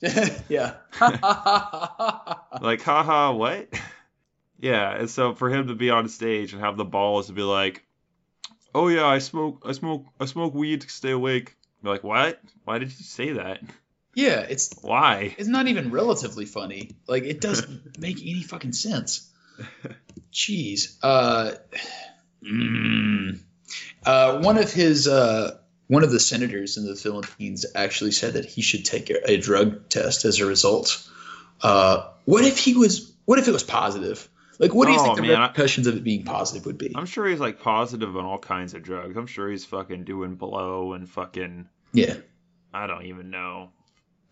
yeah. Like, haha, what? Yeah, and so for him to be on stage and have the balls to be like, "Oh yeah, I smoke, I smoke, I smoke weed to stay awake." You're like, what? Why did you say that? yeah, it's Why? it's not even relatively funny. Like it doesn't make any fucking sense. Jeez. Uh, mm. uh, one of his uh, one of the senators in the Philippines actually said that he should take a, a drug test as a result. Uh, what if he was? What if it was positive? Like, what do you Oh, think the man, I- repercussions of it being positive would be? I'm sure he's like positive on all kinds of drugs. I'm sure he's fucking doing blow and fucking yeah, I don't even know.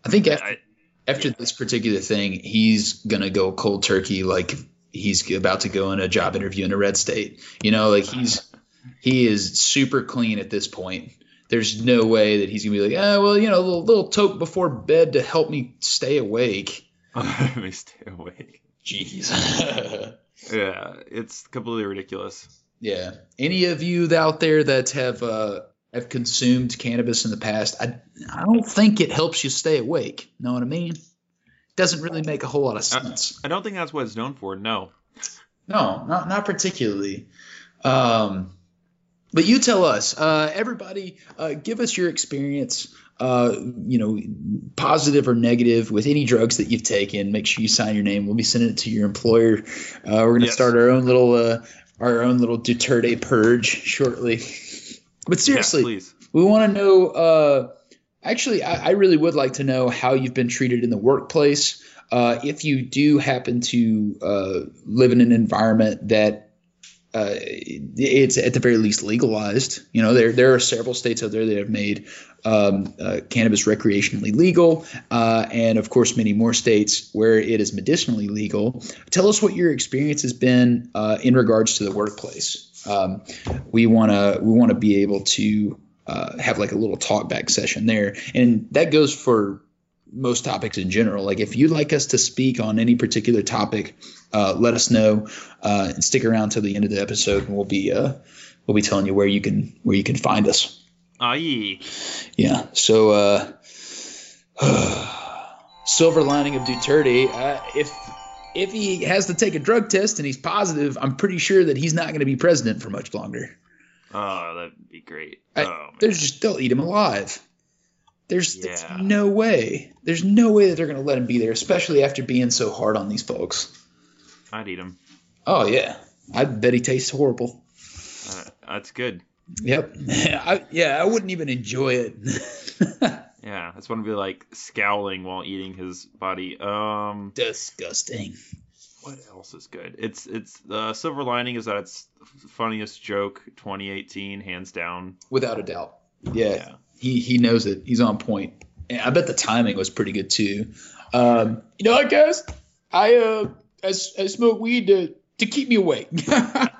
I think after, I, after this particular thing, he's gonna go cold turkey, like he's about to go in a job interview in a red state. You know, like he's he is super clean at this point. there's no way that he's gonna be like, oh well, you know, a little, little toke before bed to help me stay awake. Let me stay awake. Jeez. Yeah, it's completely ridiculous. yeah. Any of you out there that have uh, have consumed cannabis in the past, I I don't think it helps you stay awake. Know what I mean? Doesn't really make a whole lot of sense. I don't think that's what it's known for. No. No, not not particularly. Um, but you tell us, uh, everybody, uh, give us your experience. Uh, you know, positive or negative with any drugs that you've taken. Make sure you sign your name. We'll be sending it to your employer. Uh, we're gonna Yes. start our own little uh, our own little Duterte purge shortly. But seriously, yeah, please. we want to know. Uh, actually, I, I really would like to know how you've been treated in the workplace. Uh, if you do happen to uh, live in an environment that uh, it's at the very least legalized, you know, there there are several states out there that have made um, uh, cannabis recreationally legal, uh, and of course, many more states where it is medicinally legal. Tell us what your experience has been uh, in regards to the workplace. Um, we want to we want to be able to uh, have like a little talk back session there, and that goes for most topics in general. Like if you'd like us to speak on any particular topic, uh, let us know uh, and stick around till the end of the episode, and we'll be uh, we'll be telling you where you can where you can find us. Aye. Yeah. So, uh, silver lining of Duterte. Uh, if if he has to take a drug test and he's positive, I'm pretty sure that he's not going to be president for much longer. Oh, that'd be great. I- oh, man. There's just they'll eat him alive. There's, there's no way. There's no way that they're going to let him be there, especially after being so hard on these folks. I'd eat him. Oh yeah, I bet he tastes horrible. Uh, that's good. Yep. I, yeah, I wouldn't even enjoy it. Yeah, that's one to be like scowling while eating his body. Um, Disgusting. what else is good? It's it's the silver lining is that it's funniest joke 2018 hands down. Without a doubt. Yeah, Yeah. He he knows it. He's on point. And I bet the timing was pretty good too. Um, you know what, guys? I uh, I, I smoke weed to to keep me awake.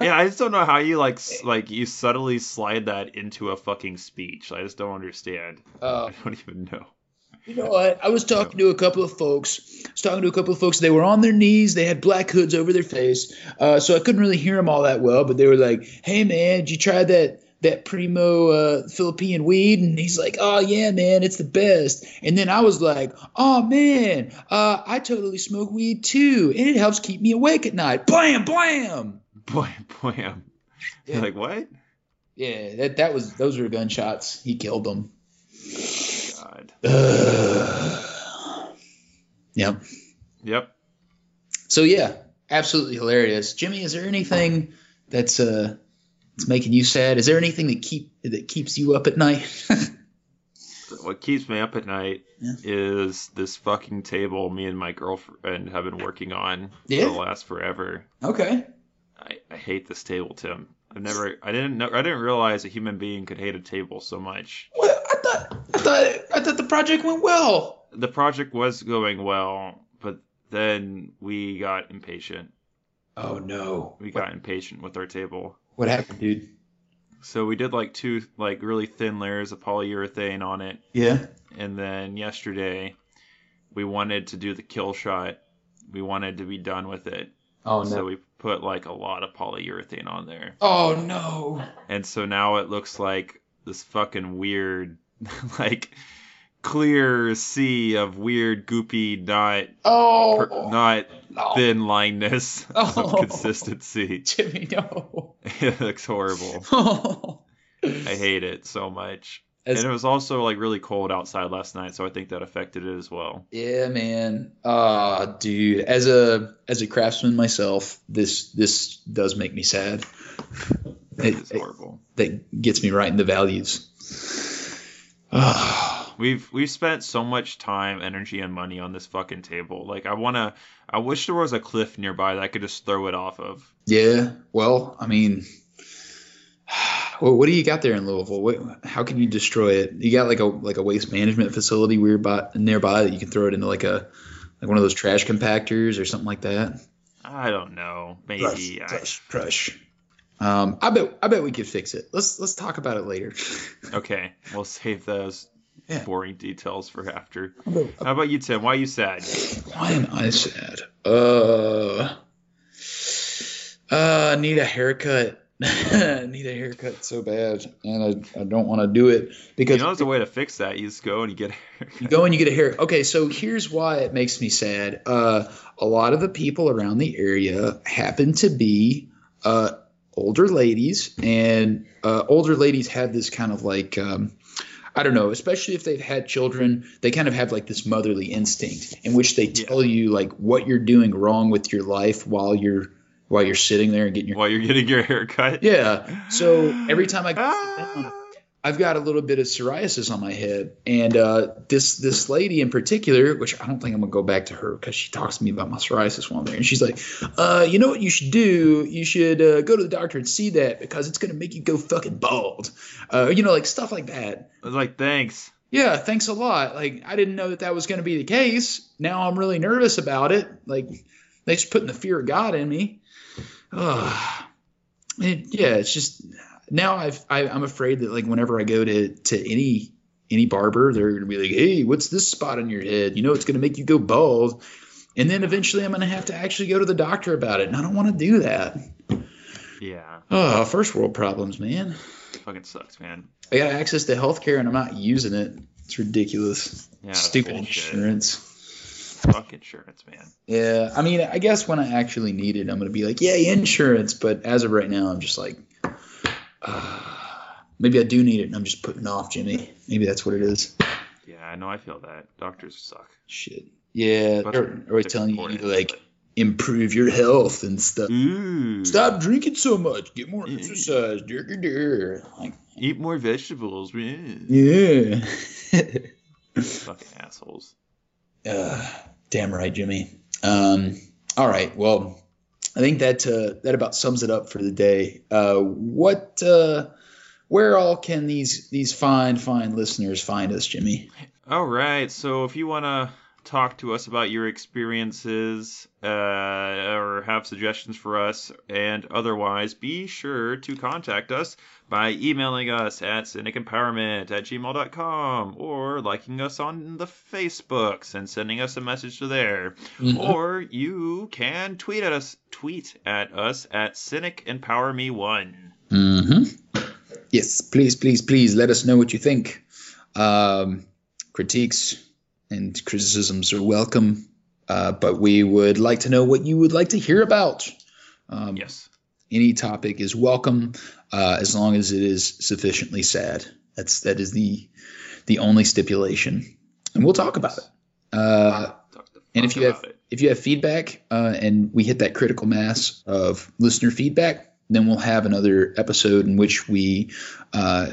Yeah, I just don't know how you like like you subtly slide that into a fucking speech. I just don't understand. uh, I don't even know. You know what? I was talking to a couple of folks. I was talking to a couple of folks. They were on their knees. They had black hoods over their face, uh, so I couldn't really hear them all that well. But they were like, "Hey, man, did you try that that primo uh, Philippine weed?" And he's like, "Oh yeah, man, it's the best." And then I was like, "Oh man, uh, I totally smoke weed too, and it helps keep me awake at night." Blam, blam. blam, blam. Yeah. You're like what? Yeah, that that was those were gunshots. He killed them. God. yep. Yep. So yeah, absolutely hilarious. Jimmy, is there anything that's uh that's making you sad? Is there anything that keep that keeps you up at night? What keeps me up at night Yeah. is this fucking table me and my girlfriend have been working on Yeah? for the last forever. okay. I, I hate this table, Tim. I've never I didn't know I didn't realize a human being could hate a table so much. Well, I thought I thought I thought the project went well. The project was going well, but then we got impatient. Oh no. We got impatient with our table. What happened, dude? So we did like two like really thin layers of polyurethane on it, Yeah. and then yesterday we wanted to do the kill shot. We wanted to be done with it. Oh no. So we put like a lot of polyurethane on there. oh no. And so now it looks like this fucking weird like clear sea of weird goopy not Oh. per, not no. thin lineness Oh. of consistency. Jimmy, no. it looks horrible. Oh. I hate it so much. As- and it was also like really cold outside last night, so I think that affected it as well. Yeah, man. Ah, dude. As a as a craftsman myself, this this does make me sad. It, It's it- horrible. that gets me right in the values. Ah, We've we've spent so much time, energy, and money on this fucking table. Like I wanna, I wish there was a cliff nearby that I could just throw it off of. yeah. Well, I mean, well, what do you got there in Louisville? What, how can you destroy it? You got like a like a waste management facility nearby nearby that you can throw it into like a like one of those trash compactors or something like that. I don't know. Maybe. I, Crush, crush. Um, I bet I bet we could fix it. Let's let's talk about it later. Okay, we'll save those Yeah. boring details for after. How about you, Tim? Why are you sad? Why am I sad? Uh, uh, I need a haircut. I need a haircut so bad, and I, I don't want to do it because You know, there's a way to fix that. You just go and you get. you go and you get a hair. Okay, so here's why it makes me sad. Uh, a lot of the people around the area happen to be uh, older ladies, and uh, older ladies have this kind of like. Um, I don't know, especially if they've had children, they kind of have like this motherly instinct in which they tell you like what you're doing wrong with your life while you're while you're sitting there and getting your While you're getting your hair cut. yeah. So every time I ah. Go sit down. I've got a little bit of psoriasis on my head, and uh, this this lady in particular, which I don't think I'm gonna go back to her because she talks to me about my psoriasis one day, and she's like, uh, "You know what you should do? You should uh, go to the doctor and see that because it's gonna make you go fucking bald." Uh, you know, like stuff like that. I was like, thanks. Yeah, thanks a lot. Like I didn't know that that was gonna be the case. Now I'm really nervous about it. Like they just putting the fear of God in me. Ugh. It, yeah, it's just now I've I, I'm afraid that like whenever I go to to any any barber, they're gonna be like, "Hey, what's this spot on your head? You know, it's gonna make you go bald." And then eventually, I'm gonna have to actually go to the doctor about it, and I don't want to do that. Yeah, Oh, first world problems, man. fucking sucks, man. I got access to healthcare, and I'm not using it. It's ridiculous. Yeah, Stupid bullshit. insurance. Fuck insurance, man. Yeah, I mean, I guess when I actually need it, I'm gonna be like, yeah, insurance!" But as of right now, I'm just like, maybe I do need it, and I'm just putting off, Jimmy. Maybe that's what it is. Yeah, I know. I feel that. Doctors suck. Shit. Yeah, But they're always telling you, you need important, to like improve your health and stuff. Ooh. Stop drinking so much. Get more exercise. Dur, dur, dur. Like, Eat more vegetables, man. yeah. Fucking assholes. Uh, damn right, Jimmy. Um, all right. Well, I think that uh, that about sums it up for the day. Uh, what, uh, where all can these these fine fine listeners find us, Jimmy? All right. So if you want to talk to us about your experiences uh, or have suggestions for us and otherwise, be sure to contact us by emailing us at cynicempowerment at gmail.com or liking us on the Facebooks and sending us a message to there. Or you can tweet at us tweet at us at cynic empower me one. Mm-hmm. Yes, please, please, please let us know what you think. Um, critiques and criticisms are welcome, uh, but we would like to know what you would like to hear about. Um, Yes. any topic is welcome uh, as long as it is sufficiently sad. That's that is the the only stipulation, and we'll talk about it. Uh, and if you have it. if you have feedback uh, and we hit that critical mass of listener feedback, then we'll have another episode in which we uh,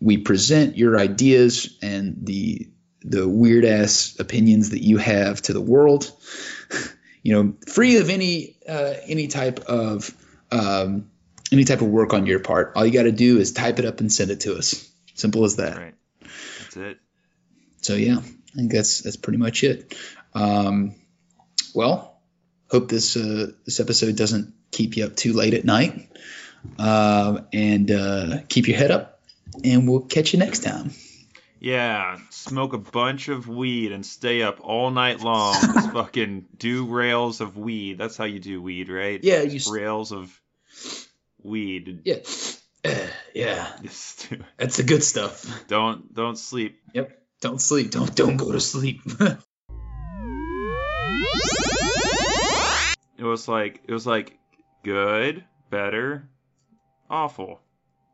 we present your ideas and the the weird ass opinions that you have to the world. you know, free of any uh, any type of um, any type of work on your part. All you got to do is type it up and send it to us. Simple as that. Right. That's it. So yeah, I think that's that's pretty much it. Um, well, hope this uh, this episode doesn't keep you up too late at night, um, and uh, keep your head up. And we'll catch you next time. Yeah, smoke a bunch of weed and stay up all night long. Just fucking do rails of weed. That's how you do weed, right? Yeah, you. Just rails of weed. Yeah, eh, yeah, Just that's the good stuff. don't don't sleep. Yep. Don't sleep. Don't don't go to sleep. It was like it was like good, better, awful.